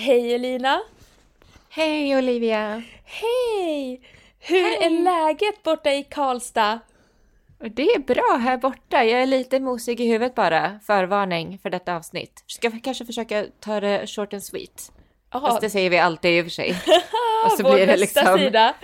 Hej Elina! Hej Olivia! Hej! Hur Hej. är läget borta i Karlstad? Det är bra här borta. Jag är lite mosig i huvudet bara. Förvarning för detta avsnitt. Ska vi kanske försöka ta det short and sweet? Jaha, Fast det säger vi alltid i och för sig. och så vår blir det liksom- sida.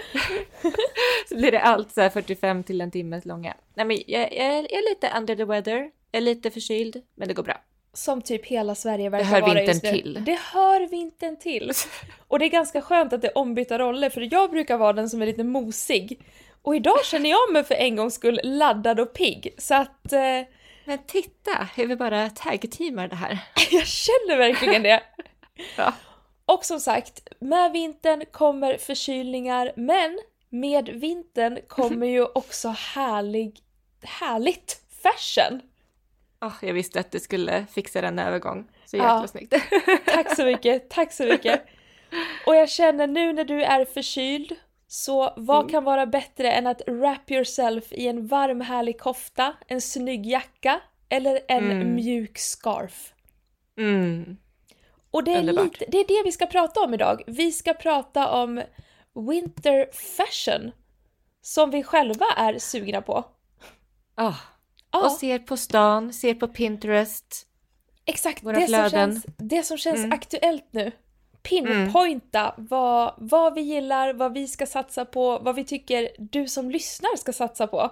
Så blir det allt så här 45 till en timmes långa. Nej men jag, jag är lite under the weather. Jag är lite förkyld, men det går bra. Som typ hela Sverige verkar hör vara vintern just nu. till. Det hör vintern till. Och det är ganska skönt att det är ombytta roller för jag brukar vara den som är lite mosig. Och idag känner jag mig för en gångs skull laddad och pigg. Så att eh, Men titta hur vi bara tag-teamar det här. jag känner verkligen det. Ja. Och som sagt, med vintern kommer förkylningar, men med vintern kommer ju också härlig, härligt fashion. Oh, jag visste att du skulle fixa den övergång. Så Ja. jäkla snyggt. Tack så mycket, tack så mycket. Och jag känner nu när du är förkyld, så vad Mm. kan vara bättre än att wrap yourself i en varm härlig kofta, en snygg jacka eller en Mm. mjuk scarf? Mm. Och det är, lite, det är det vi ska prata om idag. Vi ska prata om winter fashion. Som vi själva är sugna på. Ah. Ja, Och ser på stan, ser på Pinterest. exakt. våra Det som, flöden. känns, det som känns Mm. aktuellt nu. Pinpointa vad, vad vi gillar, vad vi ska satsa på, vad vi tycker du som lyssnar ska satsa på.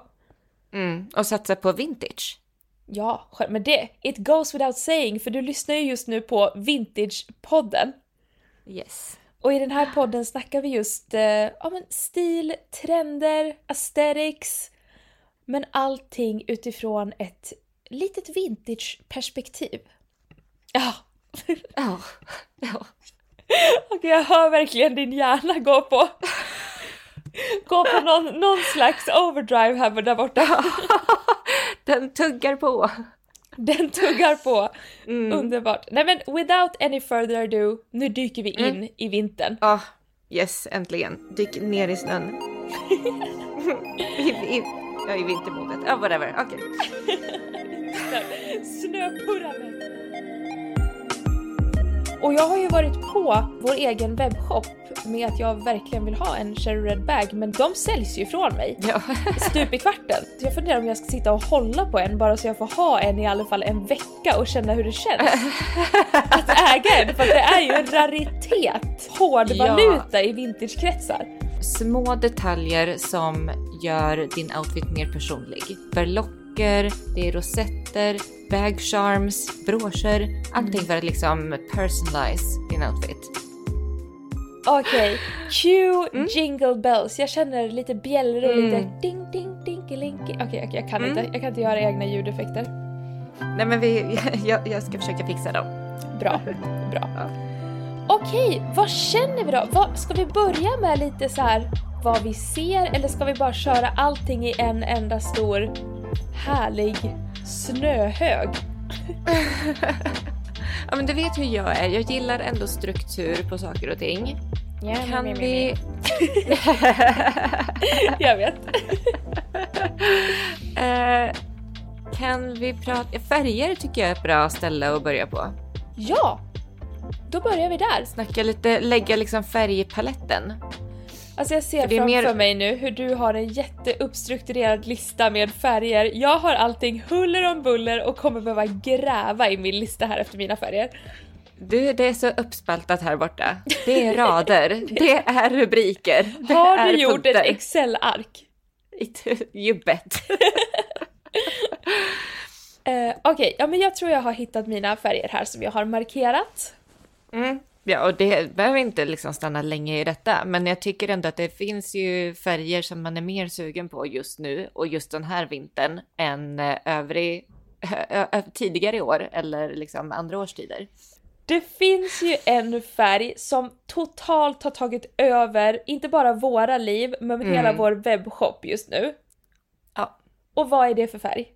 Mm. Och satsa på vintage. Ja, men det, it goes without saying, för du lyssnar ju just nu på Vintage-podden. Yes. Och i den här podden snackar vi just eh, ja, men stil, trender, aesthetics, men allting utifrån ett litet vintage-perspektiv. Ja, Ja. ja. och jag hör verkligen din hjärna gå på gå på någon, någon slags overdrive här där borta. Den tuggar på. Den tuggar på. Mm. Underbart. Nej men without any further ado, nu dyker vi in i vintern. Ah, yes, äntligen. Dyk ner i snön. I, i, ja, i vintermodet. Ja, whatever. Okej. Snöpurrande. Och jag har ju varit på vår egen webbshop med att jag verkligen vill ha en Cherry Red bag men de säljs ju ifrån mig Ja. stup i kvarten. Så jag funderar om jag ska sitta och hålla på en bara så jag får ha en i alla fall en vecka och känna hur det känns. att äga en för det är ju en raritet. Hård Ja. i vintagekretsar. Små detaljer som gör din outfit mer personlig. Berlocker, det är rosetter, bag charms, broscher. Allting för att liksom personalize din outfit. Okej, cue Mm. jingle bells. Jag känner lite bjällror och lite Mm. ding ding dinkelinky. Okej, okej, jag kan Mm. inte. Jag kan inte göra egna ljudeffekter. Nej men vi, jag, jag ska försöka fixa dem. Bra, bra. Ja. Okej, vad känner vi då? Vad, ska vi börja med lite så här vad vi ser eller ska vi bara köra allting i en enda stor härlig snöhög? Ja men du vet hur jag är, jag gillar ändå struktur på saker och ting. Ja, Kan men- vi... Jag vet. Eh, kan vi prata... Färger tycker jag är ett bra ställe att börja på. Ja! Då börjar vi där. Snacka lite, lägga liksom färg i paletten. Alltså jag ser framför mer- mig nu hur du har en jätteuppstrukturerad lista med färger. Jag har allting huller om buller och kommer behöva gräva i min lista här efter mina färger. Du, det är så uppspaltat här borta. Det är rader, det är rubriker. Det Har är du gjort punkter. ett Excel-ark? You bet. Eh, Okej, ja men jag tror jag har hittat mina färger här som jag har markerat. Mm. Ja, och det behöver inte liksom stanna länge i detta, men jag tycker ändå att det finns ju färger som man är mer sugen på just nu och just den här vintern än eh, övrig, ö, ö, tidigare i år eller liksom andra årstider. Det finns ju en färg som totalt har tagit över, inte bara våra liv, men Mm. hela vår webbshop just nu. Ja, Och vad är det för färg?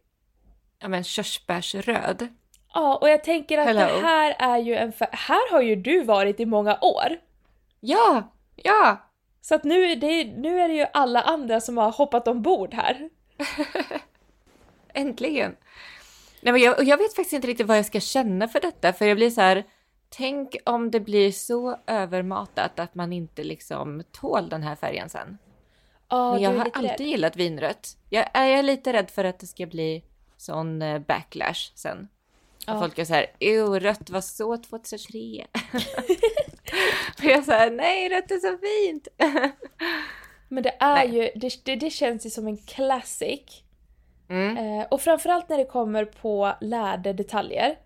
ja men körsbärsröd. Ja, och jag tänker att Hello. det här är ju en här har ju du varit i många år. Ja, ja, Så att nu är, det, nu är det ju alla andra som har hoppat ombord här. äntligen. Nej, men jag, jag vet faktiskt inte riktigt vad jag ska känna för detta, för jag blir så här, Tänk om det blir så övermatat att man inte liksom tål den här färgen sen. Ja, Men jag har alltid rädd. gillat vinrött. Jag är jag är lite rädd för att det ska bli sån eh, backlash sen. Ja. folk är så här, "Ew, rött var så 2003. Och jag säger nej, rött är så fint. Men det är Nej. ju, det, det, det känns ju som en classic. Mm, Eh, och framförallt när det kommer på läderdetaljer.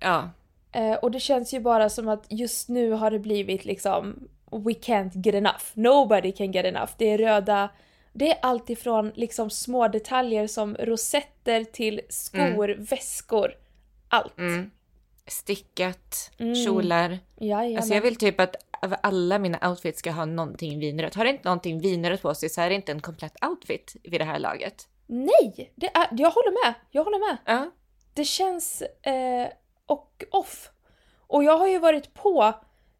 ja, Eh, och det känns ju bara som att just nu har det blivit liksom We can't get enough. Nobody can get enough. Det är röda, det är allt ifrån liksom små detaljer som rosetter till skor, väskor. Allt. mm. Stickat, Mm. kjolar. Jajamän. Alltså jag vill typ att av alla mina outfits ska ha någonting vinrött. Har det inte någonting vinrött på sig så är det inte en komplett outfit vid det här laget. Nej! Det är, jag håller med. Jag håller med. Ja. Det känns eh, och off. Och jag har ju varit på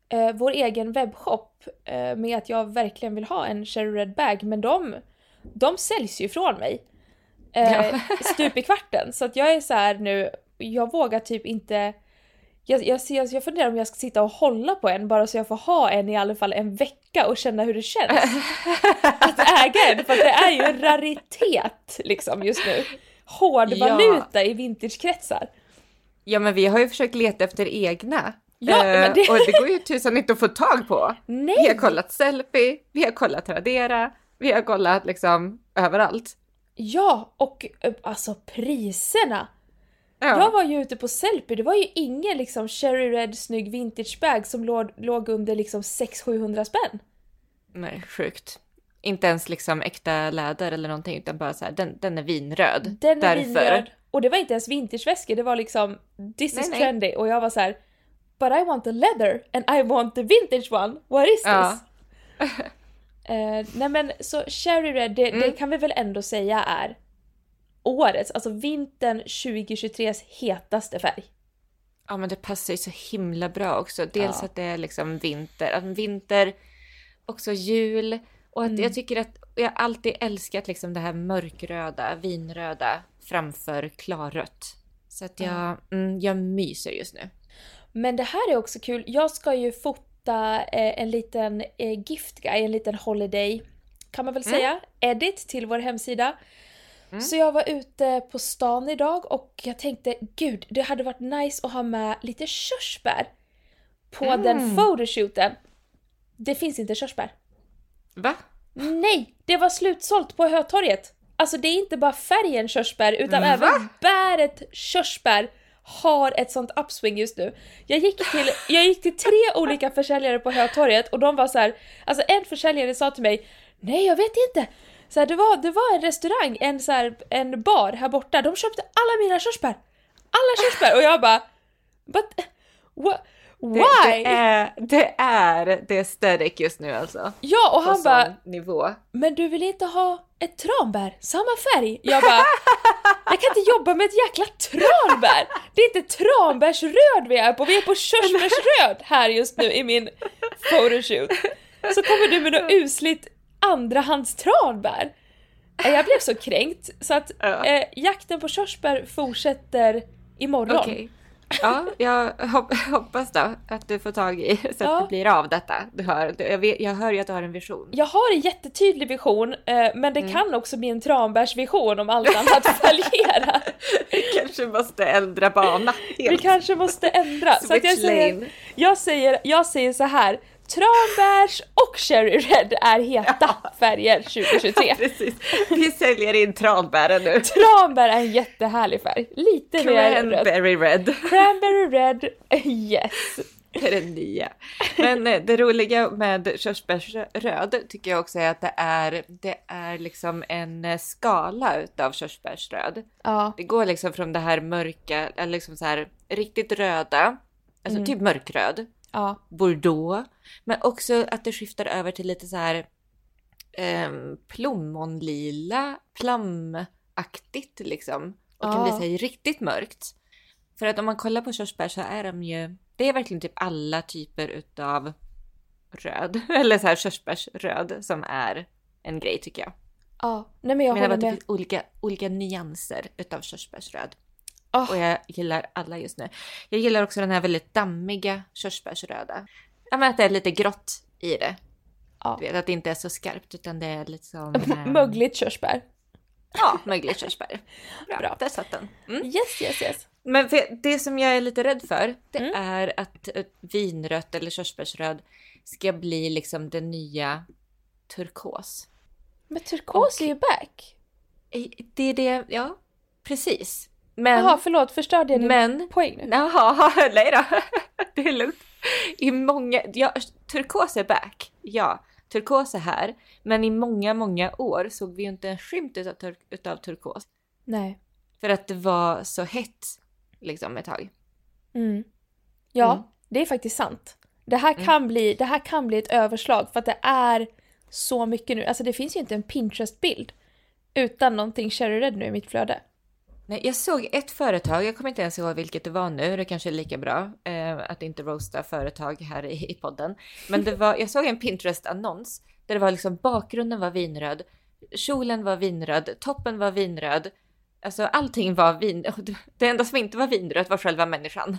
eh, vår egen webbshop eh, med att jag verkligen vill ha en Cherry Red bag men de, de säljs ju från mig. Eh, Ja. stup i kvarten. Så att jag är så här nu, jag vågar typ inte jag, jag, ser, jag funderar om jag ska sitta och hålla på en bara så jag får ha en i alla fall en vecka och känna hur det känns att äga en. För det är ju en raritet liksom just nu. Hård Ja. i vintagekretsar. Ja men vi har ju försökt leta efter egna. Ja, men det- Och det går ju tusan inte att få tag på. Vi har Nej! kollat Sellpy, vi har kollat Tradera, vi har kollat liksom överallt. Ja, och eh, alltså priserna! Ja. Jag var ju ute på Sellpy, det var ju ingen liksom Cherry Red snygg vintagebag som låg, låg under liksom 600-700 spänn. Nej, sjukt. Inte ens liksom äkta läder eller någonting utan bara så här, den, den är vinröd. Den är Därför. vinröd. Och det var inte ens vintageväskor, det var liksom this Nej, is nej. trendy och jag var så här. But I want the leather and I want the vintage one. What is Ja. this? Eh, nej men så Cherry Red, det, det Mm. kan vi väl ändå säga är årets, alltså vintern 2023s hetaste färg. Ja men det passar ju så himla bra också. Dels Ja. att det är liksom vinter, att vinter, också jul. Och att Mm. jag tycker att jag har alltid älskat liksom det här mörkröda, vinröda framför klarrött. Så att jag, mm, jag myser just nu. Men det här är också kul, jag ska ju fota eh, en liten eh, gift guide, en liten holiday, kan man väl Mm. säga, edit till vår hemsida. Så jag var ute på stan idag och jag tänkte gud, det hade varit nice att ha med lite körsbär på Mm. den photoshooten. Det finns inte körsbär. Va? Nej! Det var slutsålt på Hötorget. Alltså det är inte bara färgen körsbär utan Va? även bäret körsbär har ett sånt upswing just nu. Jag gick till, jag gick till tre olika försäljare på Hötorget och de var så här, alltså en försäljare sa till mig Nej jag vet inte. Så här, det, var, det var en restaurang, en, så här, en bar här borta, de köpte alla mina körsbär. Alla körsbär och jag bara But, what, Det, why? det, är, det är det aesthetic just nu alltså. Ja och han bara nivå. Men du vill inte ha ett tranbär? Samma färg? Jag bara, jag kan inte jobba med ett jäkla tranbär! Det är inte tranbärsröd vi är på, vi är på körsbärsröd här just nu i min photoshoot. Så kommer du med något usligt andrahands tranbär. Eh, Jag blev så kränkt så att Ja. eh, jakten på körsbär fortsätter imorgon. Okej. Ja, jag hop hoppas då att du får tag i så att Ja. det blir av detta. Du hör, jag, vet, jag hör ju att du har en vision. Jag har en jättetydlig vision, eh, men Mm. det kan också bli en tranbärsvision om allt annat fallerar. kanske måste ändra bana Vi helt. kanske måste ändra. Så att jag, Switch säger, lane. jag, säger, jag säger så här. Tranbärs och Cherry Red är heta färger 2023. Precis. Vi säljer in tranbären nu. Tranbär är en jättehärlig färg. Lite mer röd. Cranberry red Cranberry Red, yes. är det nya. Men eh, det roliga med körsbärsröd tycker jag också är att det är, det är liksom en eh, skala utav körsbärsröd. Ja, Det går liksom från det här mörka, eller liksom så här riktigt röda, alltså Mm. typ mörkröd, ja, bordeaux, men också att det skiftar över till lite så här um, plommonlila, plamaktigt liksom. Och kan Ja. bli så här riktigt mörkt. För att om man kollar på körsbär så är de ju, det är verkligen typ alla typer utav röd, eller så här körsbärsröd som är en grej tycker jag. ja. Nej men jag håller med. finns olika, olika nyanser utav körsbärsröd. Oh. Och jag gillar alla just nu. Jag gillar också den här väldigt dammiga körsbärsröda. Ja men att det är lite grått i det. Ja. Du vet att det inte är så skarpt utan det är liksom... eh, Mögligt körsbär. Ja, mögligt körsbär. Bra, Bra. där satt den. Mm. Yes, yes, yes. Men det som jag är lite rädd för, det Mm. är att vinrött eller körsbärsröd ska bli liksom det nya turkos. Men turkos Och- är ju back. Det är det, ja, precis. Men, Jaha, förlåt, förstörde jag din men, poäng nu? jaha, nej då, det är lugnt. I många, ja, turkos är back, ja. Turkos är här, men i många, många år såg vi ju inte en skymt utav, tur- utav turkos. Nej. För att det var så hett liksom ett tag. Mm. Ja, Mm. det är faktiskt sant. Det här, kan bli, det här kan bli ett överslag för att det är så mycket nu. Alltså det finns ju inte en Pinterest-bild utan någonting Cherry Red nu i mitt flöde. Nej, jag såg ett företag, jag kommer inte ens ihåg vilket det var nu, det kanske är lika bra eh, att inte roasta företag här i, i podden. Men det var, jag såg en Pinterest-annons där det var liksom bakgrunden var vinröd, kjolen var vinröd, toppen var vinröd. Alltså allting var vin... Det enda som inte var vinrött var själva människan.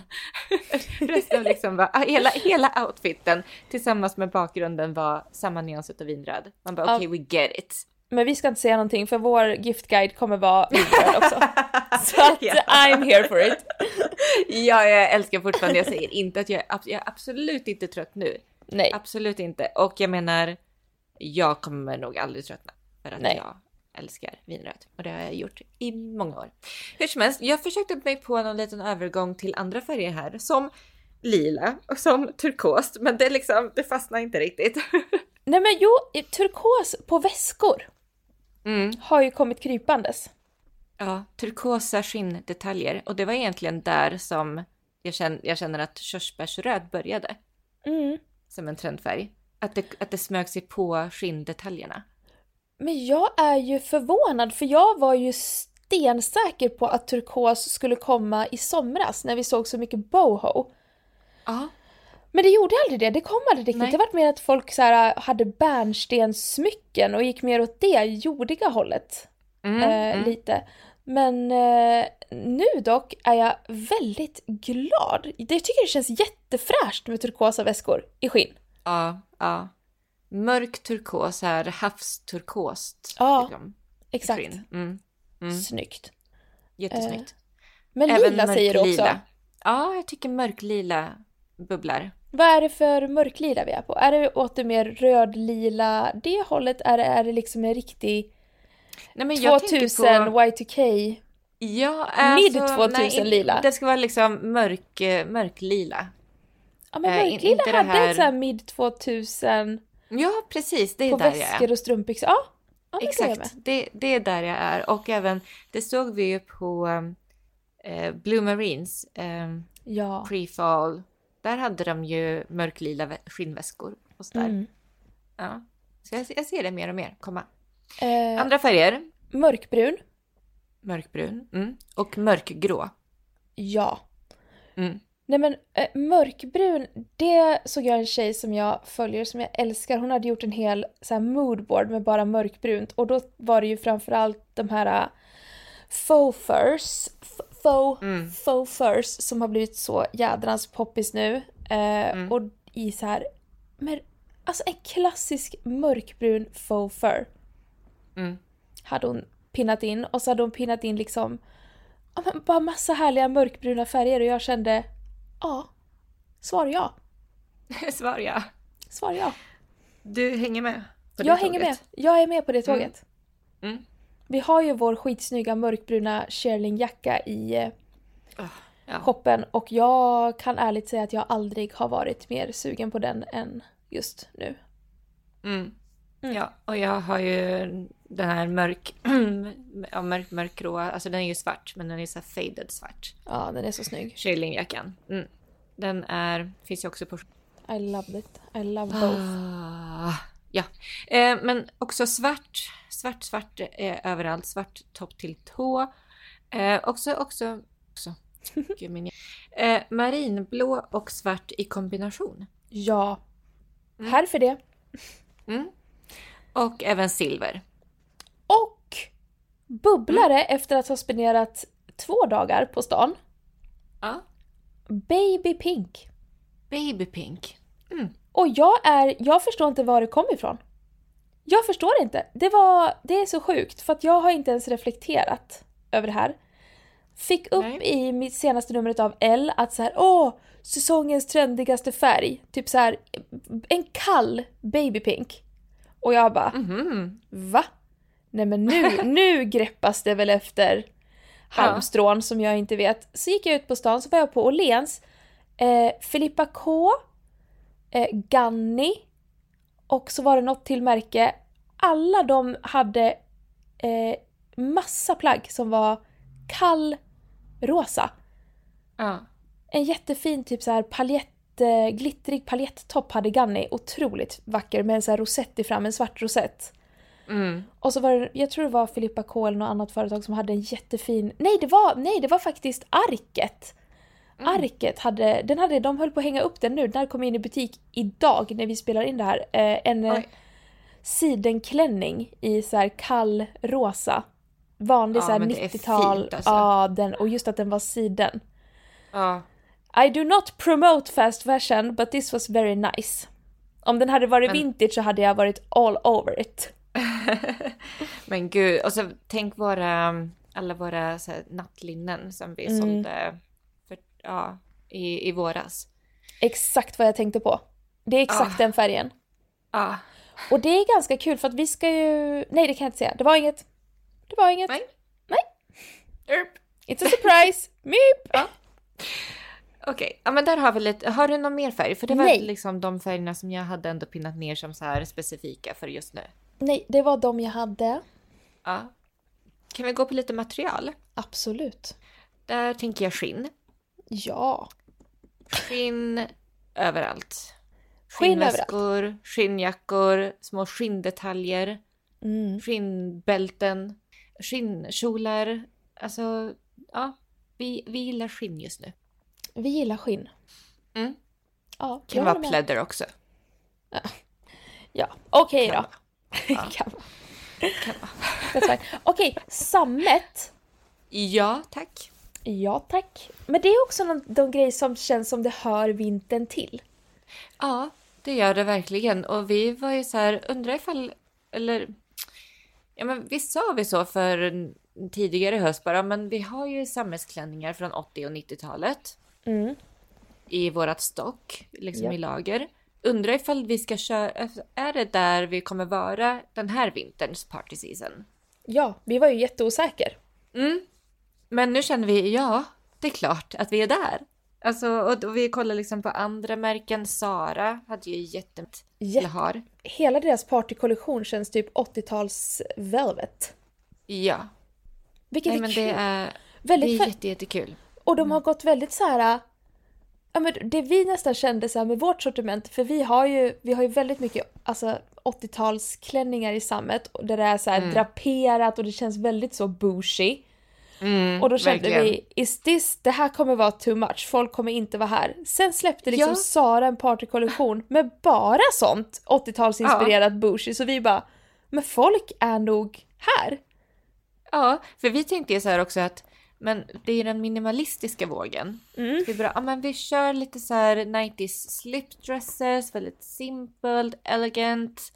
Resten liksom var... Hela, hela outfiten tillsammans med bakgrunden var samma nyans utav vinröd. Man bara okej, we get it. Men vi ska inte säga någonting för vår giftguide kommer vara vinröd också. Så att Ja. I'm here for it. Ja, jag älskar fortfarande. Jag säger inte att jag, jag är absolut inte trött nu. Nej. Absolut inte. Och jag menar, jag kommer nog aldrig tröttna för att Nej. jag älskar vinröd och det har jag gjort i många år. Hur som helst, jag försökte mig på någon liten övergång till andra färger här som lila och som turkost, men det liksom, det fastnar inte riktigt. Nej men jo, turkos på väskor Mm. har ju kommit krypandes. Ja, turkosa skinndetaljer och det var egentligen där som jag känner, jag känner att körsbärsröd började. Mm. som en trendfärg. Att det, att det smög sig på skinndetaljerna. Men jag är ju förvånad för jag var ju stensäker på att turkos skulle komma i somras när vi såg så mycket boho. Ja. Men det gjorde aldrig det, det kom aldrig riktigt. Nej. Det var mer att folk så här, hade bärnstenssmycken och gick mer åt det jordiga hållet. Mm, eh, mm. Lite. Men eh, nu dock är jag väldigt glad. Det- Jag tycker det känns jättefräscht med turkosa väskor i skinn. Ja, ja. Mörk turkos här, havsturkost. Ja, liksom, Exakt. Mm. Mm. Snyggt. Jättesnyggt. Men Även lila säger du också. Ja, jag tycker mörklila bubblar. Vad är det för mörklila vi är på? Är det åt det mer rödlila, det hållet? Är det, är det liksom en riktig Nej, men jag 2000 tänker på... Y2K? Ja, Mid alltså, 2000 nej, lila. Det ska vara liksom mörk, eh, mörklila. Ja men Eh, mörklila det hade här- ett så här mid 2000 Ja, precis. Det är på där jag är. väskor och strumpbyxor. Ja, ja. Exakt, det, det är där jag är. Och även, det såg vi ju på eh, Blue Marines, eh, Ja. Pre-Fall. Där hade de ju mörklila vä- skinnväskor och sådär. Mm. Ja. Så jag, jag ser det mer och mer komma. Eh, Andra färger, mörkbrun? mörkbrun mm. och mörkgrå. Ja. Mm. Nej men eh, mörkbrun, det såg jag en tjej som jag följer som jag älskar. Hon hade gjort en hel så här, moodboard med bara mörkbrunt och då var det ju framförallt de här uh, faux furs, faux, Mm. faux furs som har blivit så jädrans poppis nu. Eh, Mm. Och i så här, men alltså en klassisk mörkbrun faux fur Mm. hade hon pinnat in och så hade hon pinnat in liksom ja, men bara massa härliga mörkbruna färger och jag kände ja, svar ja. Svar ja. Svar ja. Du hänger med? Jag hänger med. tåget? Jag är med på det tåget. Mm. Vi har ju vår skitsnygga mörkbruna Sherling-jacka i eh, Ja. shoppen och jag kan ärligt säga att jag aldrig har varit mer sugen på den än just nu. Mm. Mm. Ja, och jag har ju den här mörk, ja, mörk, mörkgråa, alltså den är ju svart, men den är så faded svart. Ja, den är så snygg. Shailingjackan. Mm. Den är, finns ju också på... I love it. I love both. Ah, ja, eh, men också svart, svart, svart eh, överallt, svart topp till tå. Eh, också, också, också. Gud, min... eh, marinblå och svart i kombination. Ja. Mm. Här för det. Mm. Och även silver. Och bubblare efter att ha spenderat två dagar på stan. Ja. Baby Pink. Baby Pink. Och jag är, jag förstår inte var det kom ifrån. Jag förstår inte. Det var, det är så sjukt för att jag har inte ens reflekterat över det här. Fick upp Nej. i mitt senaste numret av L att så här, åh, säsongens trendigaste färg. Typ så här, en kall babypink. Och jag bara, Mhm. va? Nej men nu, nu greppas det väl efter halmstrån som jag inte vet. Så gick jag ut på stan, så var jag på Åhléns. Eh, Filippa K, eh, Ganni och så var det något till märke. Alla de hade eh, massa plagg som var kall rosa. Ja. En jättefin typ så här paljett, eh, glittrig paljettopp hade Ganni. Otroligt vacker med en så här rosett i fram, en svart rosett. Mm. Och så var det, jag tror det var Filippa K eller något annat företag som hade en jättefin, nej det var, nej det var faktiskt Arket. Mm. Arket hade, den hade, de höll på att hänga upp den nu, den här kom in i butik idag när vi spelar in det här. Eh, en eh, Oj. sidenklänning i så här kall rosa. Vanlig Ja, så här men det är 90-tal. fint, alltså. Ja, den, och just att den var siden. Ja. I do not promote fast fashion but this was very nice. Om den hade varit Men- vintage så hade jag varit all over it. Men gud, och så tänk våra, alla våra så här, nattlinnen som vi Mm. sålde ja, i, i våras. Exakt vad jag tänkte på. Det är exakt Ah. den färgen. Ja. Och det är ganska kul för att vi ska ju... Nej det kan jag inte säga. Det var inget. Det var inget. Nej. Nej. Erp. It's a surprise! Meep! Ja. Okej, ja men där har vi lite, har du någon mer färg? För det var Nej. liksom de färgerna som jag hade ändå pinnat ner som så här specifika för just nu. Nej, det var de jag hade. Ja. Kan vi gå på lite material? Absolut. Där tänker jag skinn. Ja. Skinn överallt. Skinn överallt. Skinnväskor, skinnjackor, små skinndetaljer, Mm. skinnbälten, skinnkjolar. Alltså, ja. Vi, vi gillar skinn just nu. Vi gillar skinn. Mm. Ja, Kan vara plädder också. Ja, okej Kan då. Ja. kan vara. Kan vara. Okej, sammet. Ja, tack. Ja tack. Men det är också någon, de grejer som känns som det hör vintern till. Ja, det gör det verkligen. Och vi var ju så här, undrar ifall, eller, ja men visst sa vi så för tidigare höst bara, men vi har ju samhällsklänningar från 80 och 90-talet Mm. i vårat stock, liksom Ja. i lager. Undrar ifall vi ska köra, är det där vi kommer vara den här vinterns party season? Ja, vi var ju jätteosäker. Mm. Men nu känner vi, ja, det är klart att vi är där. Alltså, och, och vi kollar liksom på andra märken. Sara hade ju jätte... Jätte- har. Hela deras partykollektion känns typ 80-tals velvet. Ja. Vilket Nej är men kul. det är, det väldigt är fett. jätte, jättekul. Och de har gått väldigt så här. Ja, men det vi nästan kände så här med vårt sortiment, för vi har ju, vi har ju väldigt mycket alltså, 80-talsklänningar i sammet och där det är så här Mm. draperat och det känns väldigt så bougie. Mm, Och då kände verkligen. vi, is this, det här kommer vara too much, folk kommer inte vara här. Sen släppte liksom Ja. Sara en partykollektion med bara sånt 80-talsinspirerat bougie, så vi bara, men folk är nog här. Ja, för vi tänkte ju så här också att men det är den minimalistiska vågen. Mm. Vi bara, ja men vi kör lite så här 90s slipdresses, väldigt simple, elegant.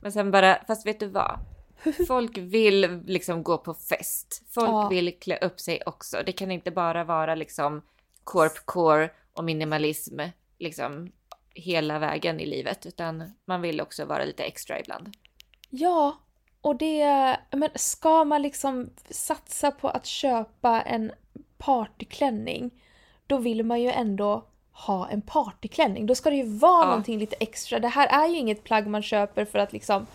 Men sen bara, fast vet du vad? Folk vill liksom gå på fest. Folk Ja. vill klä upp sig också. Det kan inte bara vara liksom corpcore och minimalism liksom hela vägen i livet, utan man vill också vara lite extra ibland. Ja, och det, men ska man liksom satsa på att köpa en partyklänning, då vill man ju ändå ha en partyklänning. Då ska det ju vara Ja. någonting lite extra. Det här är ju inget plagg man köper för att liksom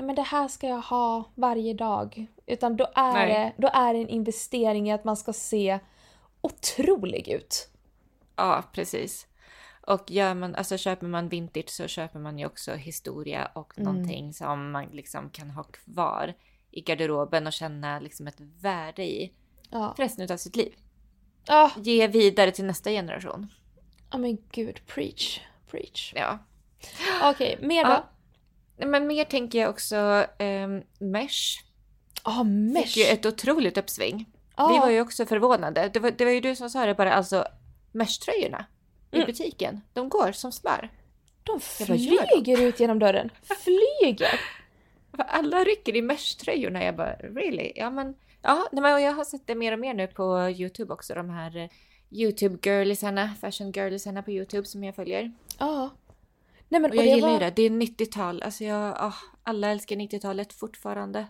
Ja men det här ska jag ha varje dag. Utan då är, Nej. det, då är det en investering i att man ska se otrolig ut. Ja, precis. Och gör man, alltså köper man vintage så köper man ju också historia och Mm. någonting som man liksom kan ha kvar i garderoben och känna liksom ett värde i Ja. för resten av sitt liv. Ah, Ge vidare till nästa generation. ja men gud, preach. Preach. Ja. Okej, mer då? Ja. Nej, Men mer tänker jag också, um, Mesh Ja, fick mesh. ju ett otroligt uppsving. Ja. Vi var ju också förvånade. Det var, det var ju du som sa det bara, alltså mesh-tröjorna i Mm. butiken, de går som smör. De gör de? flyger ut genom dörren. Flyger! Alla rycker i mesh-tröjorna. Jag bara, really? Ja, men, ja, men jag har sett det mer och mer nu på YouTube också. De här eh, YouTube-girlisarna, fashion-girlisarna på YouTube som jag följer. Ja. Nej men Och jag det gillar ju var- det. Det är 90-tal. Alltså jag, ah, alla älskar 90-talet fortfarande.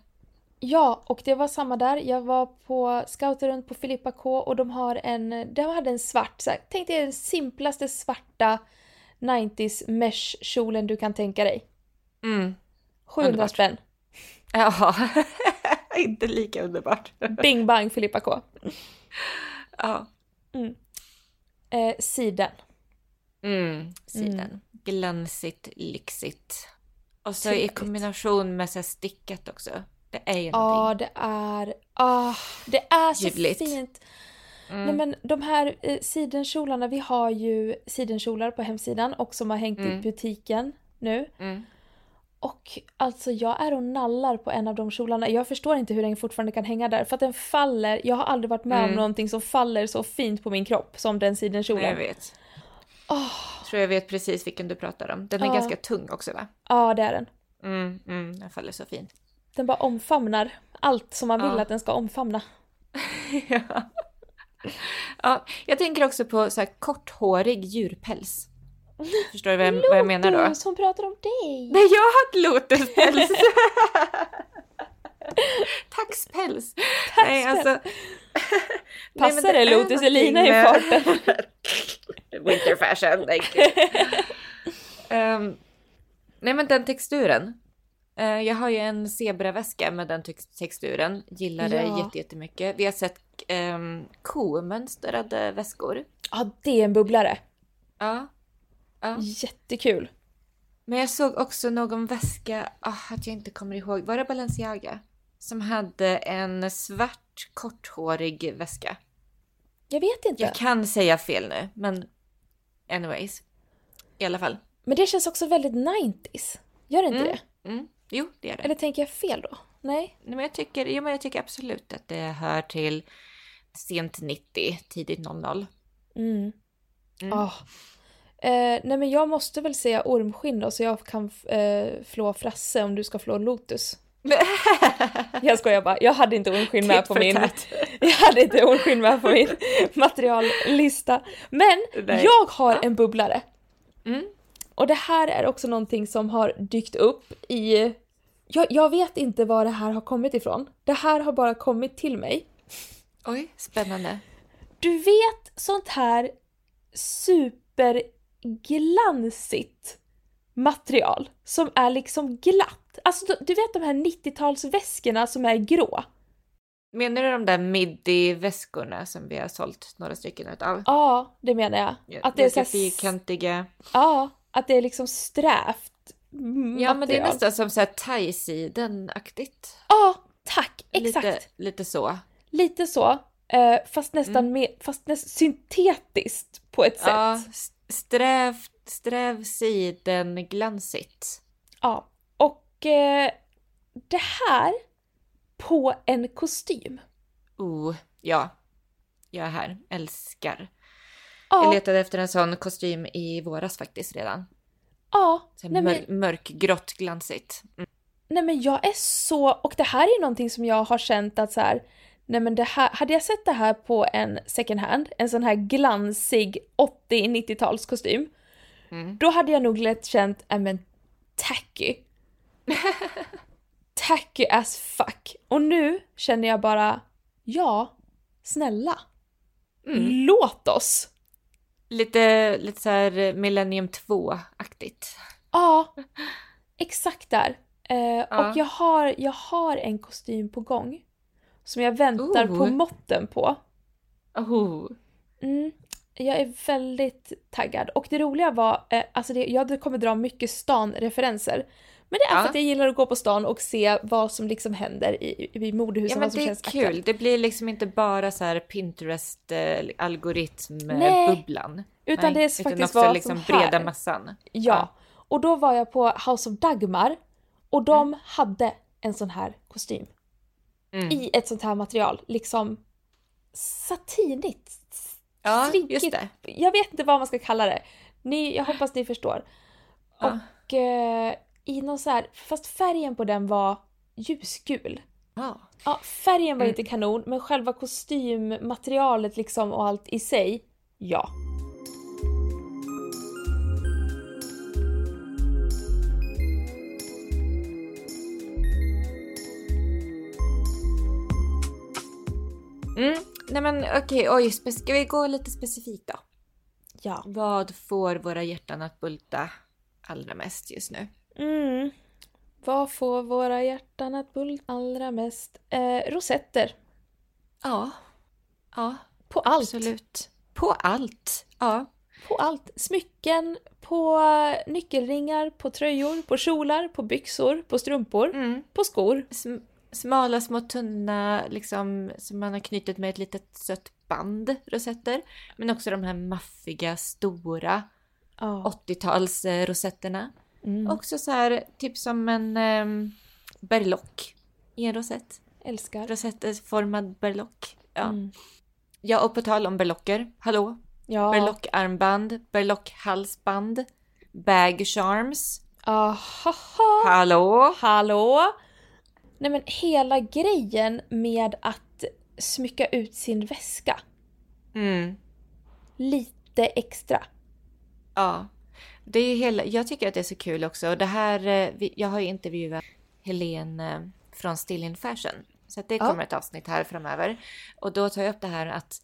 Ja, och det var samma där. Jag var på scouter runt på Filippa K och de har en, de hade en svart, så här, tänk dig den simplaste svarta 90s mesh-kjolen du kan tänka dig. Mm. 700 Underbart. spänn. Ja, inte lika underbart. Bing bang Filippa K. ja. Eh, siden. Mm, sidan. Mm. Glansigt, lyxigt. Och så i Trevligt. kombination med så stickat också. Det är ju Ja, någonting. det är, ah, det är så Ljuvligt. fint. Mm. Nej men de här eh, sidenkjolarna, vi har ju sidenkjolar på hemsidan och som har hängt i Mm. butiken nu. Mm. Och alltså jag är och nallar på en av de kjolarna. Jag förstår inte hur den fortfarande kan hänga där för att den faller. Jag har aldrig varit med om Mm. någonting som faller så fint på min kropp som den Ja, sidenkjolen. Jag vet. Jag tror jag vet precis vilken du pratar om. Den är ganska tung också va? Ja, det är den. Mm, mm, den faller så fint. Den bara omfamnar allt som man vill Ja. att den ska omfamna. ja. ja, jag tänker också på så här korthårig djurpäls. Förstår du vad jag, vad jag menar då? Lotus, hon pratar om dig! Nej, jag har ett lotuspäls! Taxpäls! Nej, alltså... Passar det Lotus Elina i farten? Winter fashion, thank you. Ehm, nej men den texturen. Eh, jag har ju en zebraväska med den tex- texturen. Gillar det jätte- jättemycket. Vi har sett um, komönstrade väskor. Ja, det är en bubblare. Ja. ja. Jättekul. Men jag såg också någon väska, ah, att jag inte kommer ihåg. Var det Balenciaga? Som hade en svart korthårig väska. Jag vet inte. Jag kan säga fel nu, men anyways. I alla fall. Men det känns också väldigt 90s. Gör det inte Mm. det? Mm. Jo, det är det. Eller tänker jag fel då? Nej? Nej, men jag, tycker, jo, men jag tycker absolut att det hör till sent 90, tidigt 00. Mm. Mm. Ah. Eh, nej men jag måste väl säga ormskinn då så jag kan eh, flå Frasse om du ska flå Lotus. Jag skojar bara, jag hade inte ormskinn med på min... tat. Jag hade inte ormskinn med på min materiallista. Men Nej. jag har en bubblare. Mm. Och det här är också någonting som har dykt upp i... Jag, jag vet inte var det här har kommit ifrån. Det här har bara kommit till mig. Oj, spännande. Du vet sånt här superglansigt material som är liksom glatt. Alltså du, vet de här 90-talsväskorna som är grå? Menar du de där midi-väskorna som vi har sålt några stycken utav? Ja, det menar jag. Att det är så här, fyrkantiga. Ja, att det är liksom strävt Ja, men det är material. nästan som så här thai-siden-aktigt. Ja, tack! Exakt! Lite, lite så. Lite så. Eh, fast nästan Mm. mer, fast nästan syntetiskt på ett sätt. Ja, s- sträv, sträv siden, glansigt. Ja. Och eh, det här på en kostym. Oh, ja. Jag är här. Älskar. Jag Ja, letade efter en sån kostym i våras faktiskt redan. ja. Så Nej, mör, men, mörkgrått, glansigt. Mm. nej men jag är så, och det här är ju någonting som jag har känt att så här, nej men det här, hade jag sett det här på en second hand, en sån här glansig 80-90-talskostym, Mm. då hade jag nog lätt känt, äh men tacky. tacky as fuck. Och nu känner jag bara, ja, snälla, Mm. låt oss. Lite, lite så här Millennium 2-aktigt. Ja, exakt där. Eh, Ja. Och jag har, jag har en kostym på gång. Som jag väntar på Oh. måtten på. Oh. Mm, jag är väldigt taggad. Och det roliga var, eh, alltså det, jag kommer dra mycket stan-referenser. Men det är Ja. för att jag gillar att gå på stan och se vad som liksom händer i, i modehusen, Ja men det är kul. aktuellt. Det blir liksom inte bara så här Nej. Pinterest-algoritm-bubblan. Utan det är faktiskt utan också vad liksom som breda här. massan. Ja. Och då var jag på House of Dagmar och de hade en sån här kostym. Mm. I ett sånt här material. Liksom satinigt. Ja, slinkigt. just det. Jag vet inte vad man ska kalla det. Ni, jag hoppas ni förstår. Ja. Och eh, i någon så här, fast färgen på den var ljusgul. Ja. Ja, färgen var Mm. inte kanon, men själva kostymmaterialet liksom och allt i sig, ja. Mm. Nej men okej, oj, spe- ska vi gå lite specifikt då? Ja. Vad får våra hjärtan att bulta allra mest just nu? Mm. Vad får våra hjärtan att bulta allra mest? Eh, rosetter. Ja. Ja, På allt. absolut. På allt. Ja. På allt. Smycken, på nyckelringar, på tröjor, på kjolar, på byxor, på strumpor, Mm. på skor. Sm- smala små tunna liksom som man har knutit med ett litet sött band, rosetter. Men också de här maffiga, stora Ja. 80-tals eh, rosetterna. Mm. Också så här, typ som en um, berlock i en rosett. Älskar. Rosettformad berlock. Ja. Mm. ja, och på tal om berlocker. Hallå? Ja. Berlockarmband, berlockhalsband, bag charms. Ahaha. Hallå? Hallå? Nej men hela grejen med att smycka ut sin väska Mm. lite extra. Ja. Det är hela, jag tycker att det är så kul också. Och Det här, eh, jag har ju intervjuat Helene eh, från Still In Fashion. Så det Ja. kommer ett avsnitt här framöver. Och då tar jag upp det här att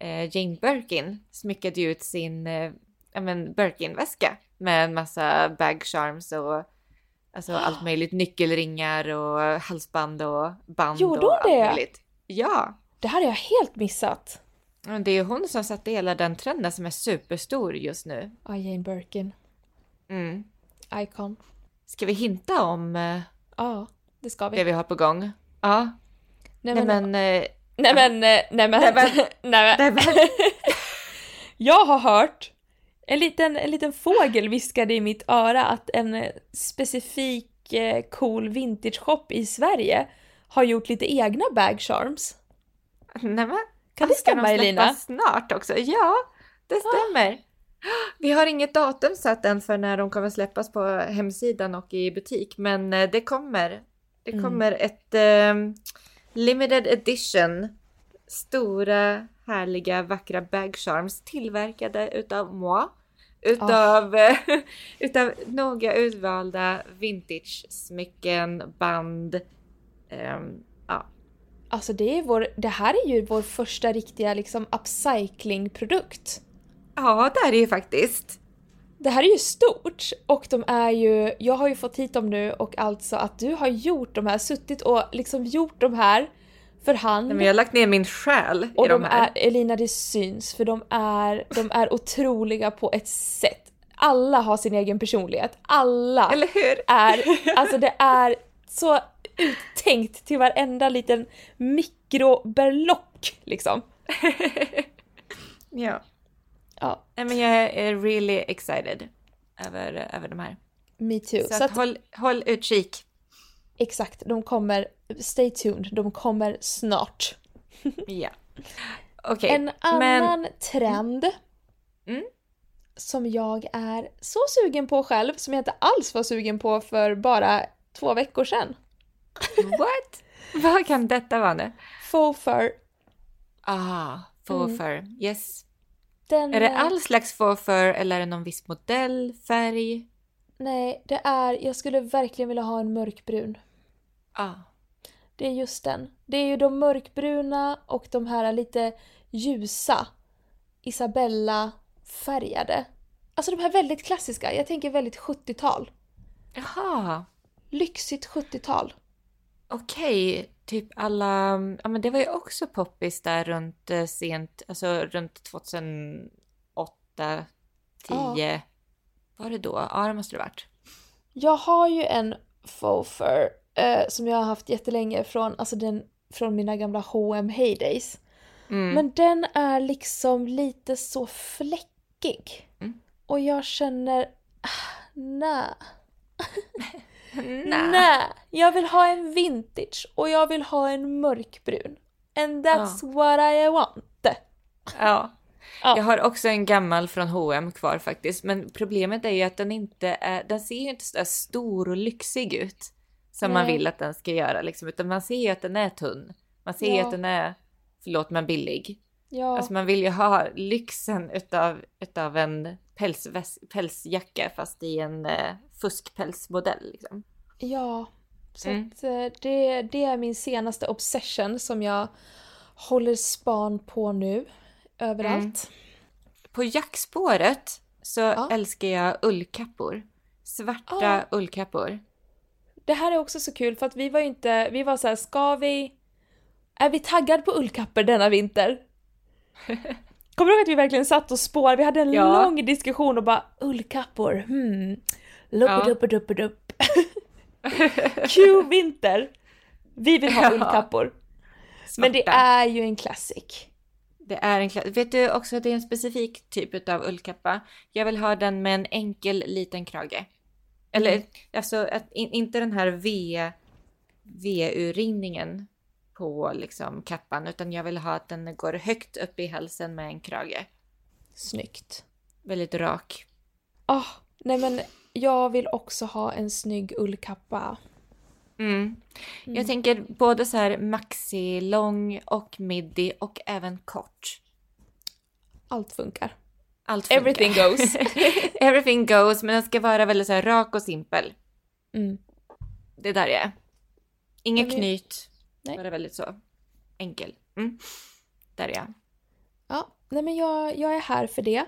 eh, Jane Birkin smyckade ut sin ja, men Birkin-väska med en massa bag charms och alltså allt möjligt. Nyckelringar och halsband och band Gjorde hon det? möjligt. Ja! Det hade jag helt missat. Det är hon som satte hela den trenden som är superstor just nu. Ja, Jane Birkin. Mm. Icon. Ska vi hinta om eh, Ja, det ska vi. det vi har på gång? Ja. Nej Nej men, men... eh, nej men, eh, nej men, Nej, men- nej men. Nej, men- Jag har hört en liten, en liten fågel viskade i mitt öra att en eh, specifik eh, cool vintage shop i Sverige har gjort lite egna bag charms. Nej, men. Kan det Ska de stämma släppa Elina? snart också? Ja, det stämmer. Vi har inget datum satt än för när de kommer släppas på hemsidan och i butik, men eh, det kommer. Det Mm. kommer ett eh, limited edition stora härliga vackra bag charms tillverkade utav moi. Utav, eh, utav några utvalda vintage smycken, band. ehm, ja, Alltså det, är vår, det här är ju vår första riktiga liksom upcycling-produkt. Ja, det är det ju faktiskt. Det här är ju stort och de är ju, jag har ju fått hit dem nu och alltså att du har gjort de här, suttit och liksom gjort de här för hand. Nej, men jag har lagt ner min själ och i de här. är, Elina det syns för de är, de är otroliga på ett sätt. Alla har sin egen personlighet. Alla Eller hur? är, alltså det är så uttänkt till varenda liten mikroberlock liksom. Ja. Ja, Nej, men jag är really excited över, över de här. me too. Så, Så att att, håll, håll utkik. exakt, de kommer, stay tuned, de kommer snart. Ja. Okej, En men annan trend Mm. som jag är så sugen på själv, som jag inte alls var sugen på för bara två veckor sedan. what? Vad kan detta vara nu? Faux fur. Ah, faux Mm. fur. Yes. Den, Är det eh, all slags fur eller är det någon viss modell, färg? Nej, det är, jag skulle verkligen vilja ha en mörkbrun. Ah. Det är just den. Det är ju de mörkbruna och de här lite ljusa Isabella-färgade. Alltså de här väldigt klassiska, jag tänker väldigt 70-tal. Jaha. Lyxigt 70-tal. Okej, typ alla, ja men det var ju också poppis där runt eh, sent, alltså runt 2008, 10. Var det då? Ja, det måste det varit. Jag har ju en faux fur eh, som jag har haft jättelänge från, alltså den, från mina gamla H&M heydays. Mm. Men den är liksom lite så fläckig. Mm. Och jag känner, ah, nej. Nej. Nej, jag vill ha en vintage och jag vill ha en mörkbrun. And that's what I want. Ja. Ja. Jag har också en gammal från H&M kvar faktiskt, men problemet är ju att den inte är, den ser ju inte så stor och lyxig ut som man Nej. vill att den ska göra liksom, utan man ser ju att den är tunn. Man ser ju Ja. att den är, förlåt men billig. Ja, Alltså man vill ju ha lyxen utav, utav en pälsväs, pälsjacka fast i en eh, fuskpälsmodell liksom. ja. Så Mm. att, eh, det, det är min senaste obsession som jag håller span på nu. Överallt. På jackspåret så Ja. älskar jag ullkappor. Svarta Ja. ullkappor. Det här är också så kul för att vi var ju inte, vi var så här, ska vi... Är vi taggad på ullkappor denna vinter? Kommer du ihåg att vi verkligen satt och spår? Vi hade en Ja. lång diskussion och bara ullkappor, hmm. Luppiduppiduppidupp. Q vinter. Vi vill ha ullkappor. Men det Svarta. är ju en classic. Det är en kla- Vet du också att det är en specifik typ av ullkappa? Jag vill ha den med en enkel liten krage. Eller Mm. alltså att, in, inte den här V, V-urringningen på liksom kappan, utan jag vill ha att den går högt upp i halsen med en krage. Snyggt. Väldigt rak. Ah, nej men jag vill också ha en snygg ullkappa. Mm. Mm. Jag tänker både så här maxi, lång och midi och även kort. Allt funkar. Allt funkar. Everything goes. Everything goes, men den ska vara väldigt så här rak och simpel. Mm. Det är där är. Jag vet. knyt. Nej. Bara väldigt så enkel. Mm. Där är jag. Ja, nej men jag, jag är här för det.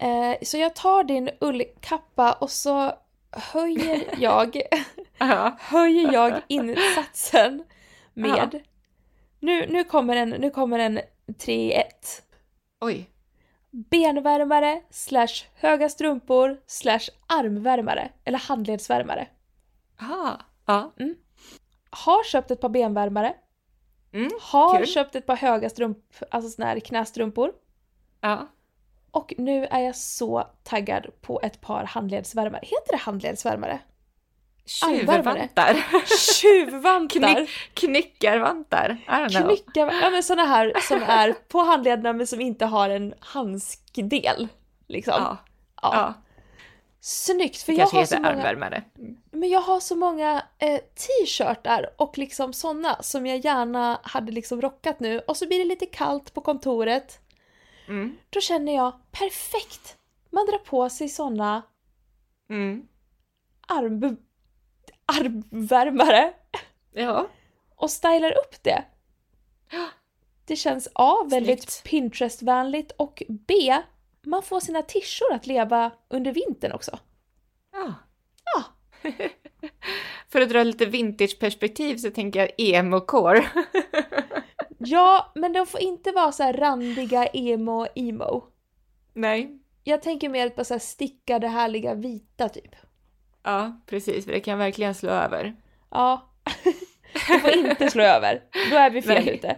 Eh, så jag tar din ullkappa och så höjer jag, Ja. höjer jag insatsen med... Nu, nu kommer en, nu kommer en 3 i 1. Oj. Benvärmare slash höga strumpor slash armvärmare eller handledsvärmare. Aha. Ja. Har köpt ett par benvärmare. Mm. Har Kul. köpt ett par höga strump, alltså såna här knästrumpor. Ja. Och nu är jag så taggad på ett par handledsvärmare. Heter det handledsvärmare? Tjuvvantar. Tjuvvantar! Knick, know. Knyckar, ja men såna här som är på handlederna men som inte har en handskdel. Liksom. Ja. Ja. ja. Snyggt! För Det jag har, så många, armvärmare. men jag har så många eh, t-shirtar och liksom såna som jag gärna hade liksom rockat nu. Och så blir det lite kallt på kontoret. Mm. Då känner jag perfekt! Man drar på sig såna Mm. arm, armvärmare Ja. och stylar upp det. Det känns A. Väldigt. Pinterest-vänligt och B. Man får sina tishor att leva under vintern också. ja. Ja. För att dra lite vintage-perspektiv så tänker jag emo-core. Ja, men de får inte vara så här randiga emo-emo. Nej. Jag tänker mer på så här stickade härliga vita typ. Ja, precis. För det kan verkligen slå över. Ja. Det får inte slå över. Då är vi fel Nej. ute.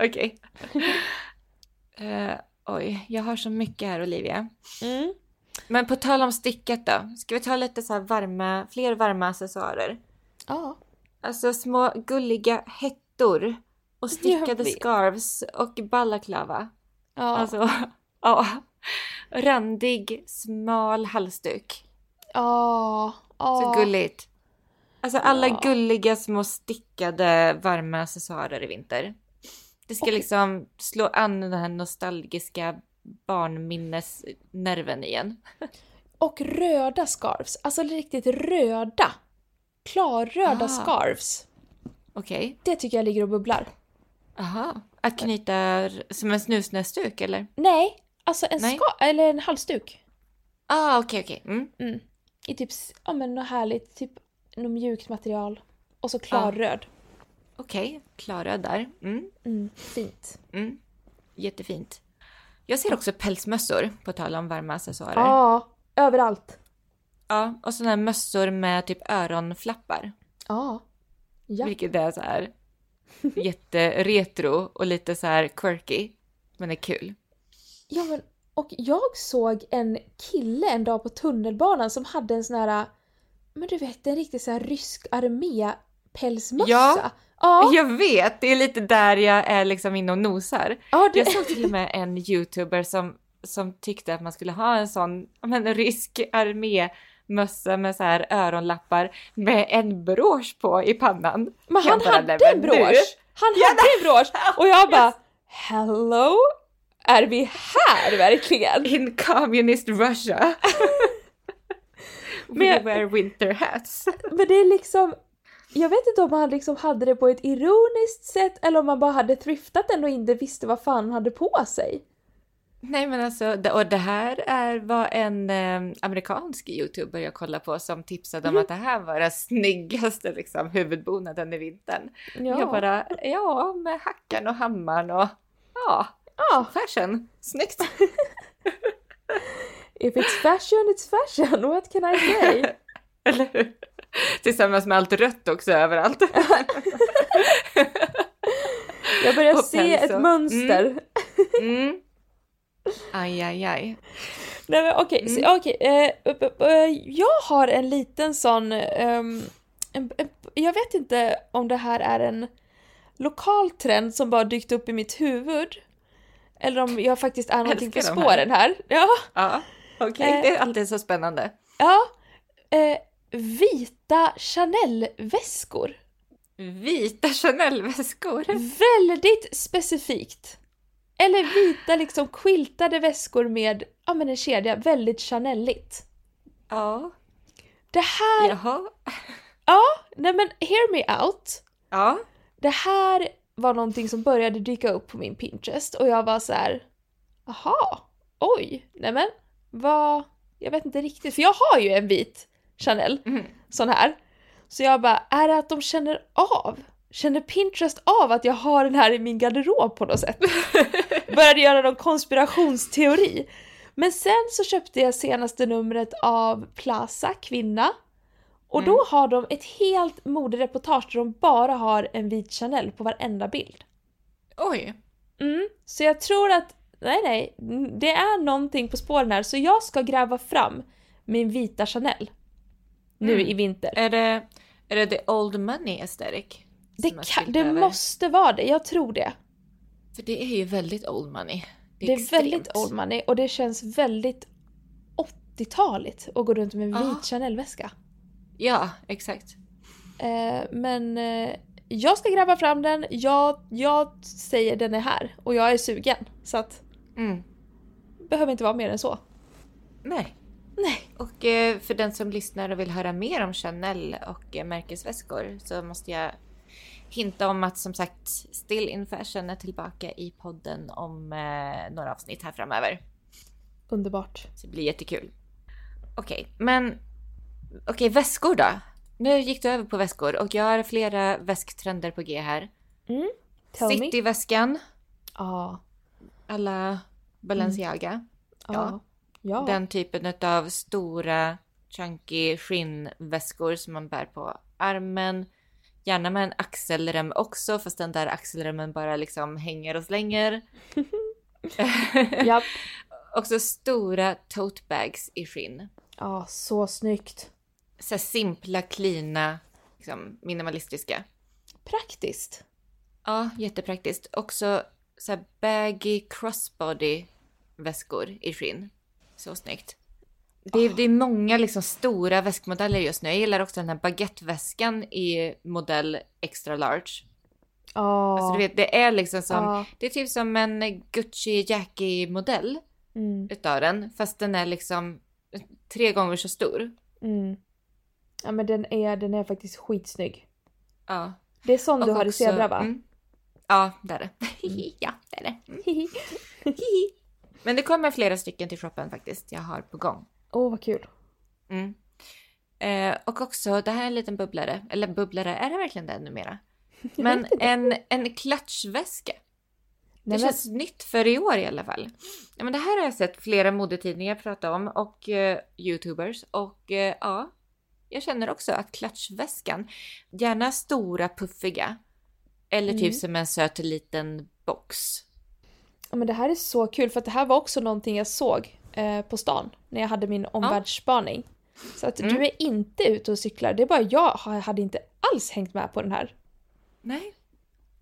Okej. Eh, oj, jag har så mycket här Olivia. Mm. Men på tal om stickat då. Ska vi ta lite så här varma, fler varma accessoarer? Ja. Alltså små gulliga hettor och stickade scarves och balaklava. Ja. Alltså, ja. Randig, smal halsduk. Ja. Ja. Så gulligt. Alltså alla Ja. gulliga små stickade varma accessoarer i vinter. Det ska Och- liksom slå an den här nostalgiska barnminnesnerven igen. Och röda scarves. Alltså riktigt röda. Klarröda Ah. scarves. Okej. Det tycker jag ligger och bubblar. Aha. Att knyta som en snusnäsduk eller? Nej, alltså en Nej. ska eller en halsduk. Ah, okej, okej. Mm. Mm. I typ, ja men något härligt, typ något mjukt material. Och så klarröd. Okej, klara där. Mm. Mm, fint. Mm. Jättefint. Jag ser också pälsmössor, på tal om varma accessoarer. Ja, överallt. Ja, och sådana här mössor med typ öronflappar. Ja. Ja. Vilket är så här jätteretro och lite så här quirky. Men det är kul. ja men, och jag såg en kille en dag på tunnelbanan som hade en sån här, men du vet en riktig så här rysk armé pälsmössa. Ja. Ja, Jag vet, det är lite där jag är liksom inne och nosar. ja det, Jag såg till och med en youtuber som, som tyckte att man skulle ha en sån men, rysk armémössa med så här öronlappar med en brosch på i pannan. men han hade "Nej, en men nu." brosch! Han Ja, hade en brosch! Och jag bara Hello? Är vi här verkligen? In communist Russia. We wear winter hats. Men det är liksom jag vet inte om han liksom hade det på ett ironiskt sätt eller om han bara hade thriftat den och inte visste vad fan han hade på sig. Nej men alltså, och det här är, var en eh, amerikansk youtuber jag kollade på som tipsade om att det här var den snyggaste liksom, huvudbonaden i vintern. Ja. Jag bara, ja med hackan och hammaren och ja, ja, fashion, snyggt. if it's fashion, it's fashion, what can I say? Eller hur? Tillsammans med allt rött också överallt. Jag börjar Och se päls ett mönster. Mm. Aj, aj, aj. Nej men okej, så- okej. eh, upp- upp, eh, jag har en liten sån, ehm, en, jag vet inte om det här är en lokal trend som bara dykt upp i mitt huvud. Eller om jag faktiskt är någonting på de här. spåren här. Ja, Ja, okej, Eh. det är alltid så spännande. ja. Eh, vita Chanel-väskor. Vita Chanel-väskor. Väldigt specifikt. Eller vita liksom quiltade väskor med, ja men en kedja, väldigt Chanelligt. Ja, Det här, jaha. ja, nej men hear me out. Ja, Det här var någonting som började dyka upp på min Pinterest och jag var så här. Aha, oj, nämen, vad, jag vet inte riktigt, för jag har ju en vit Chanel, Mhm. sån här. Så jag bara, är det att de känner av? Känner Pinterest av att jag har den här i min garderob på något sätt? Började göra någon konspirationsteori. Men sen så köpte jag senaste numret av Plaza Kvinna. Och då har de ett helt modereportage där de bara har en vit Chanel på varenda bild. oj. Mm, så jag tror att, nej nej, det är någonting på spåren här så jag ska gräva fram min vita Chanel. Nu Mm. i vinter. Är det, är det the old money aesthetic? Det, kan, det över? måste vara det, jag tror det. För det är ju väldigt old money. Det är extremt. väldigt old money och det känns väldigt 80-taligt att gå runt med en vit Chanel-väska. Ja, exakt. Eh, men eh, jag ska gräva fram den, jag, jag säger den är här och jag är sugen. Så att Mm. behöver inte vara mer än så. Nej. Nej. Och eh, för den som lyssnar och vill höra mer om Chanel och eh, märkesväskor så måste jag hinta om att som sagt Still in Fashion är tillbaka i podden om eh, några avsnitt här framöver. Underbart. Så det blir jättekul. Okej, men okej, väskor då? Nu gick du över på väskor och jag har flera väsktrender på G här. Mm. Cityväskan, Ja. alla Balenciaga. Ja. Ja. Den typen av stora chunky skinnväskor som man bär på armen. Gärna med en axelrem också, fast den där axelremmen bara liksom hänger och slänger. Japp. också stora tote bags i skinn. Ja, så snyggt. Så simpla, klina, liksom minimalistiska. Praktiskt. Ja, jättepraktiskt. Också så baggy crossbody väskor i skinn. Så snyggt. Det är, det är många liksom stora väskmodeller just nu. Jag gillar också den här baguetteväskan i modell extra large. Ja. Alltså du vet, det är liksom som, Ja. det är typ som en Gucci Jackie modell Mm. utav den. Fast den är liksom tre gånger så stor. Mm. Ja men den är, den är faktiskt skitsnygg. Ja. Det är sån du Och har i också- zebra va? Mm. Ja, det är det. ja, det är det. Mm. Men det kommer flera stycken till shoppen faktiskt. Jag har på gång. Åh vad kul. Mm. Eh, och också, det här är en liten bubblare. Eller bubblare, är det verkligen det numera? Men en, en klatschväska. Det Nej, men, känns nytt för i år i alla fall. Ja, men det här har jag sett flera modetidningar prata om och eh, youtubers. Och eh, ja, jag känner också att klatschväskan, gärna stora puffiga. Eller typ Mm. som en söt liten box. ja, men det här är så kul för att det här var också någonting jag såg eh, på stan när jag hade min omvärldsspaning. Så att Mm. du är inte ute och cyklar, det är bara jag hade inte alls hängt med på den här. Nej,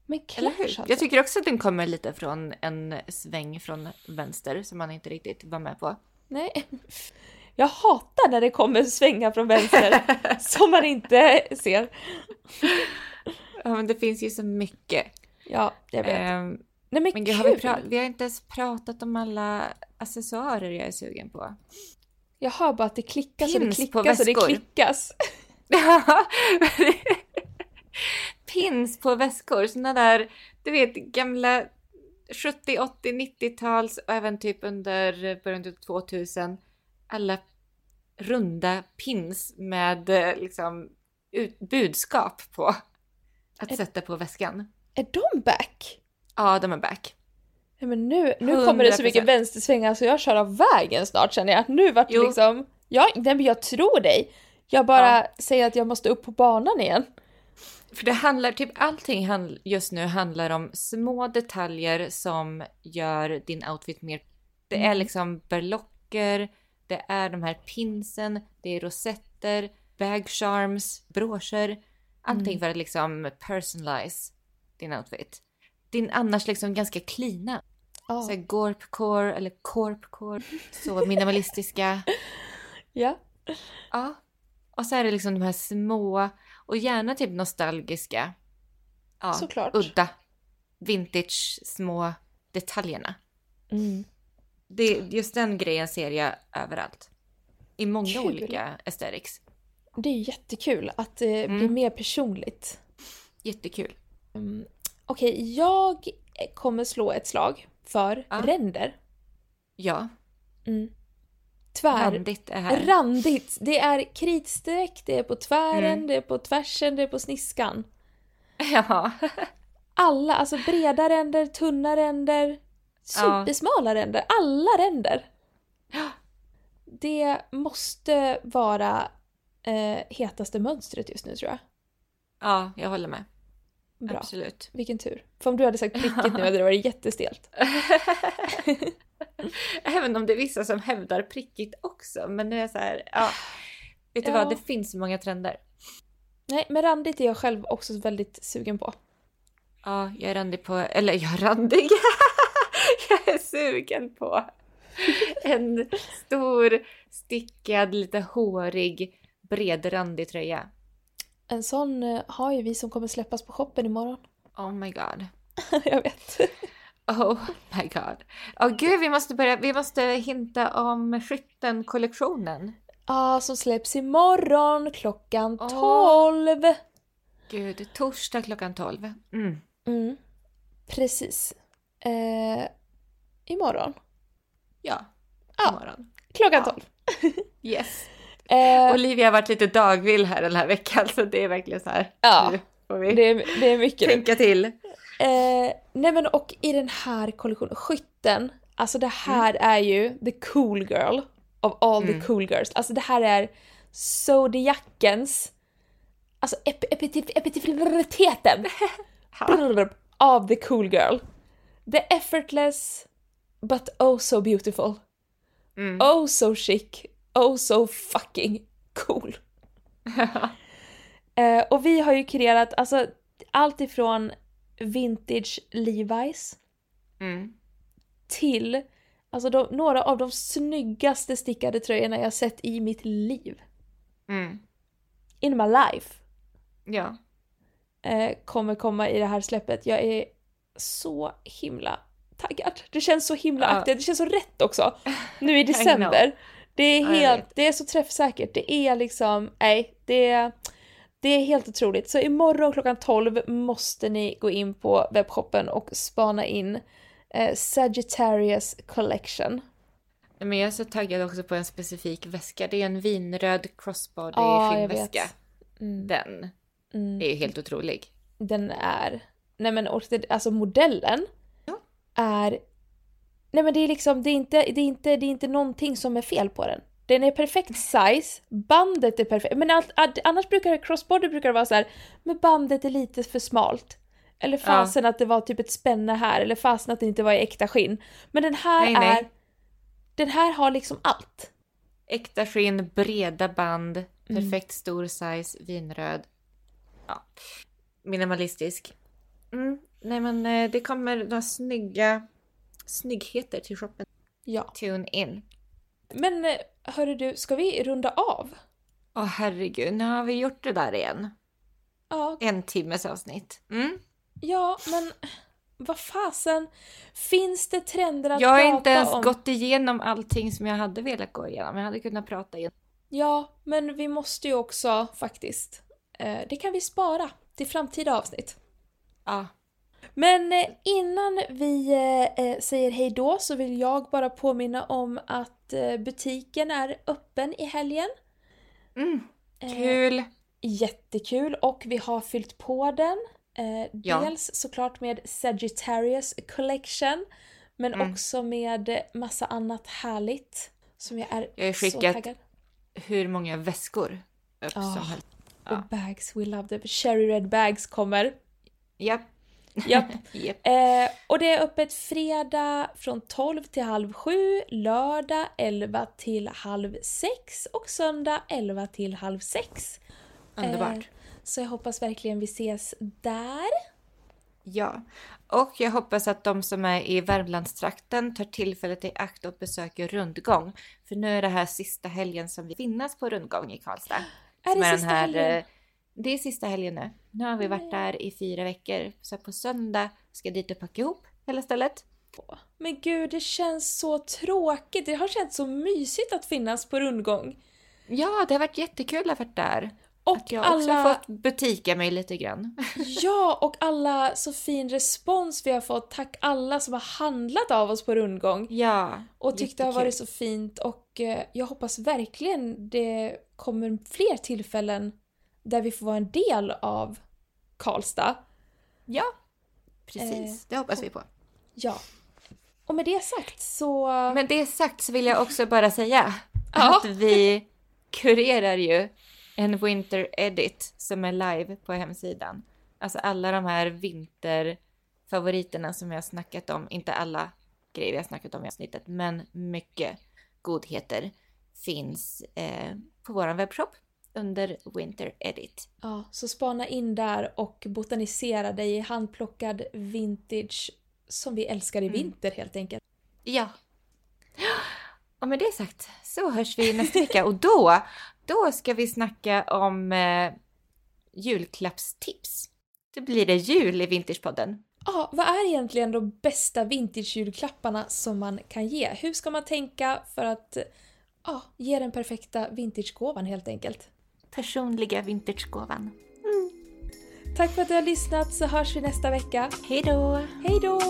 Men Clash hur? alltså. Jag tycker också att den kommer lite från en sväng från vänster som man inte riktigt var med på. Nej. Jag hatar när det kommer svänga från vänster som man inte ser. Ja, men det finns ju så mycket. Ja, jag vet. Ehm, Nej men, men gud, har vi, vi har inte ens pratat om alla accessoarer jag är sugen på. Jag hör bara att det klickas och det Pins på klickas och det klickas. Pins på väskor, såna där, du vet gamla 70, 80, 90-tals och även typ under början av 2000. Alla runda pins med eh, liksom ut- budskap på. Att Är- sätta på väskan. Är de back? Ja, de är back. Nej, men nu, nu kommer det så mycket 100%. vänstersvängar så jag kör av vägen snart känner jag. Nu vart det Jo. liksom... Ja, nej, men jag tror dig. Jag bara säger att jag måste upp på banan igen. För det handlar, typ allting just nu handlar om små detaljer som gör din outfit mer... Det är Mm. liksom berlocker, det är de här pinsen, det är rosetter, bag charms, broscher. Allting Mm. för att liksom personalize din outfit. Din annars liksom ganska klina. Ja. Så här gorpcore eller corpcore. Så minimalistiska. ja. Ja. Och så är det liksom de här små och gärna typ nostalgiska. Ja, Såklart. udda. Vintage små detaljerna. Mm. Det, just den grejen ser jag överallt. I många Kul. olika aesthetics. Det är jättekul att det Mm. blir mer personligt. Jättekul. Mm. Okej, jag kommer slå ett slag för Ja. ränder. Ja, Mm. Tvär. randigt är här. Randigt. Det är kritstreck, det är på tvären, Mm. det är på tvärsen, det är på sniskan. Ja. Alla, alltså breda ränder, tunna ränder, supersmala ränder, alla ränder. Det måste vara eh, hetaste mönstret just nu tror jag. ja, jag håller med. Bra. Absolut. Vilken tur. För om du hade sagt prickigt nu hade det varit jättestelt. Även om det är vissa som hävdar prickigt också. Men nu är jag så här, ja. Vet du Ja. vad, det finns så många trender. Nej, men randigt är jag själv också väldigt sugen på. Ja, jag är randig på, eller jag är randig. jag är sugen på en stor, stickad, lite hårig, bredrandig tröja. En sån eh, har ju vi som kommer släppas på shoppen imorgon. Oh my god. jag vet. Oh my god. Åh gud, vi måste börja, vi måste hinta om skytten-kollektionen. Ja, som släpps imorgon klockan Åh. 12. Gud, torsdag klockan 12. Mm. Mm. Precis. Eh, imorgon. Ja, imorgon. Klockan Ja. 12. Yes. Eh, Olivia har varit lite dagvill här den här veckan så det är verkligen så här. Ja, nu får vi det, är, det är mycket tänka till. Eh, nej men och i den här kollektionen, skytten, alltså det här är ju the cool girl of all Mm. the cool girls. Alltså det här är Zodiacens, alltså ep- epitif- epitifiteten Ja. av the cool girl. The effortless but oh so beautiful. Mm. Oh so chic. Oh so fucking cool. Eh, och vi har ju kreerat alltså allt ifrån vintage Levi's Mm. till alltså de, några av de snyggaste stickade tröjorna jag sett i mitt liv. Mm. In my life. Ja. Eh, kommer komma i det här släppet. Jag är så himla taggad. Det känns så himla Ja. aktuellt. Det känns så rätt också. Nu i december. Det är helt, det är så träffsäkert. Det är liksom, nej, det är, det är helt otroligt. Så imorgon klockan 12 måste ni gå in på webbshoppen och spana in eh, Sagittarius Collection. Men jag är så taggad också på en specifik väska. Det är en vinröd crossbody skinnväska. vet. Mm, Den mm. är ju helt otrolig. Den är, nej men alltså modellen Ja. är, nej men det är liksom, det är, inte, det, är inte, det är inte någonting som är fel på den. Den är perfekt size, bandet är perfekt, men allt, annars brukar det, crossbody brukar det vara så här, men bandet är lite för smalt. Eller fasen att det var typ ett spänne här, eller fasen att det inte var i äkta skinn. Men den här Nej, nej. är, den här har liksom allt. Äkta skinn, breda band, Mm. perfekt stor size, vinröd. ja, minimalistisk. Mm, nej men eh, det kommer några snygga snyggheter till shoppen. Ja. Tune in. Men eh, hörru du, ska vi runda av? Åh herregud, nu har vi gjort det där igen. Ja, En timmes avsnitt. Mm. ja men vad fasen. Finns det trender att Jag har prata inte ens om? gått igenom allting som jag hade velat gå igenom. Jag hade kunnat prata igen. Ja, men vi måste ju också faktiskt. Eh, det kan vi spara till framtida avsnitt. Ja. Men eh, innan vi eh, eh, säger hej då så vill jag bara påminna om att butiken är öppen i helgen. Mm. Eh, Kul! Jättekul och vi har fyllt på den. Eh, Ja. Dels såklart med Sagittarius Collection men Mm. också med massa annat härligt som jag är, Jag så taggad. hur många väskor upp Ja. som helst. Ja. bags, we love them. Cherry Red Bags kommer. Japp. Japp. Japp. Eh, och det är öppet fredag från 12 till halv 7, lördag 11 till halv 6 och söndag 11 till halv 6. Underbart. Eh, så jag hoppas verkligen vi ses där. Ja. Och jag hoppas att de som är i Värmlandstrakten tar tillfället i akt och besöker Rundgång. För nu är det här sista helgen som vi finnas på Rundgång i Karlstad. Är det sista helgen? eh, Det är sista helgen nu. Nu har vi varit där i fyra veckor. Så på söndag ska jag dit och packa ihop hela stället. Men gud, det känns så tråkigt. Det har känts så mysigt att finnas på rundgång. Ja, det har varit jättekul att ha varit där. Och Att jag också alla... har fått butika mig lite grann. Ja, och alla så fin respons vi har fått. Tack alla som har handlat av oss på rundgång. Ja, Och tyckte det har varit så fint och eh, jag hoppas verkligen det kommer fler tillfällen där vi får vara en del av Karlstad. Ja, precis. Eh, det hoppas vi på. Ja. Och med det sagt så... Med det sagt så vill jag också bara säga Ja. att vi kurerar ju en Winter Edit som är live på hemsidan. Alltså alla de här vinterfavoriterna som jag har snackat om, inte alla grejer vi har snackat om i avsnittet, men mycket godheter finns eh, på vår webbshop under Winter Edit. Ja, så spana in där och botanisera dig i handplockad vintage som vi älskar i Mm. vinter helt enkelt. Ja. Och med det sagt så hörs vi nästa vecka och då, då ska vi snacka om eh, julklappstips. Då blir det jul i Vintagepodden. Ja, vad är egentligen de bästa vintage-julklapparna som man kan ge? Hur ska man tänka för att ja, ge den perfekta vintagegåvan helt enkelt? Personliga vintagegåvan. Tack för att du har lyssnat så hörs vi nästa vecka. Hej då! Hej då!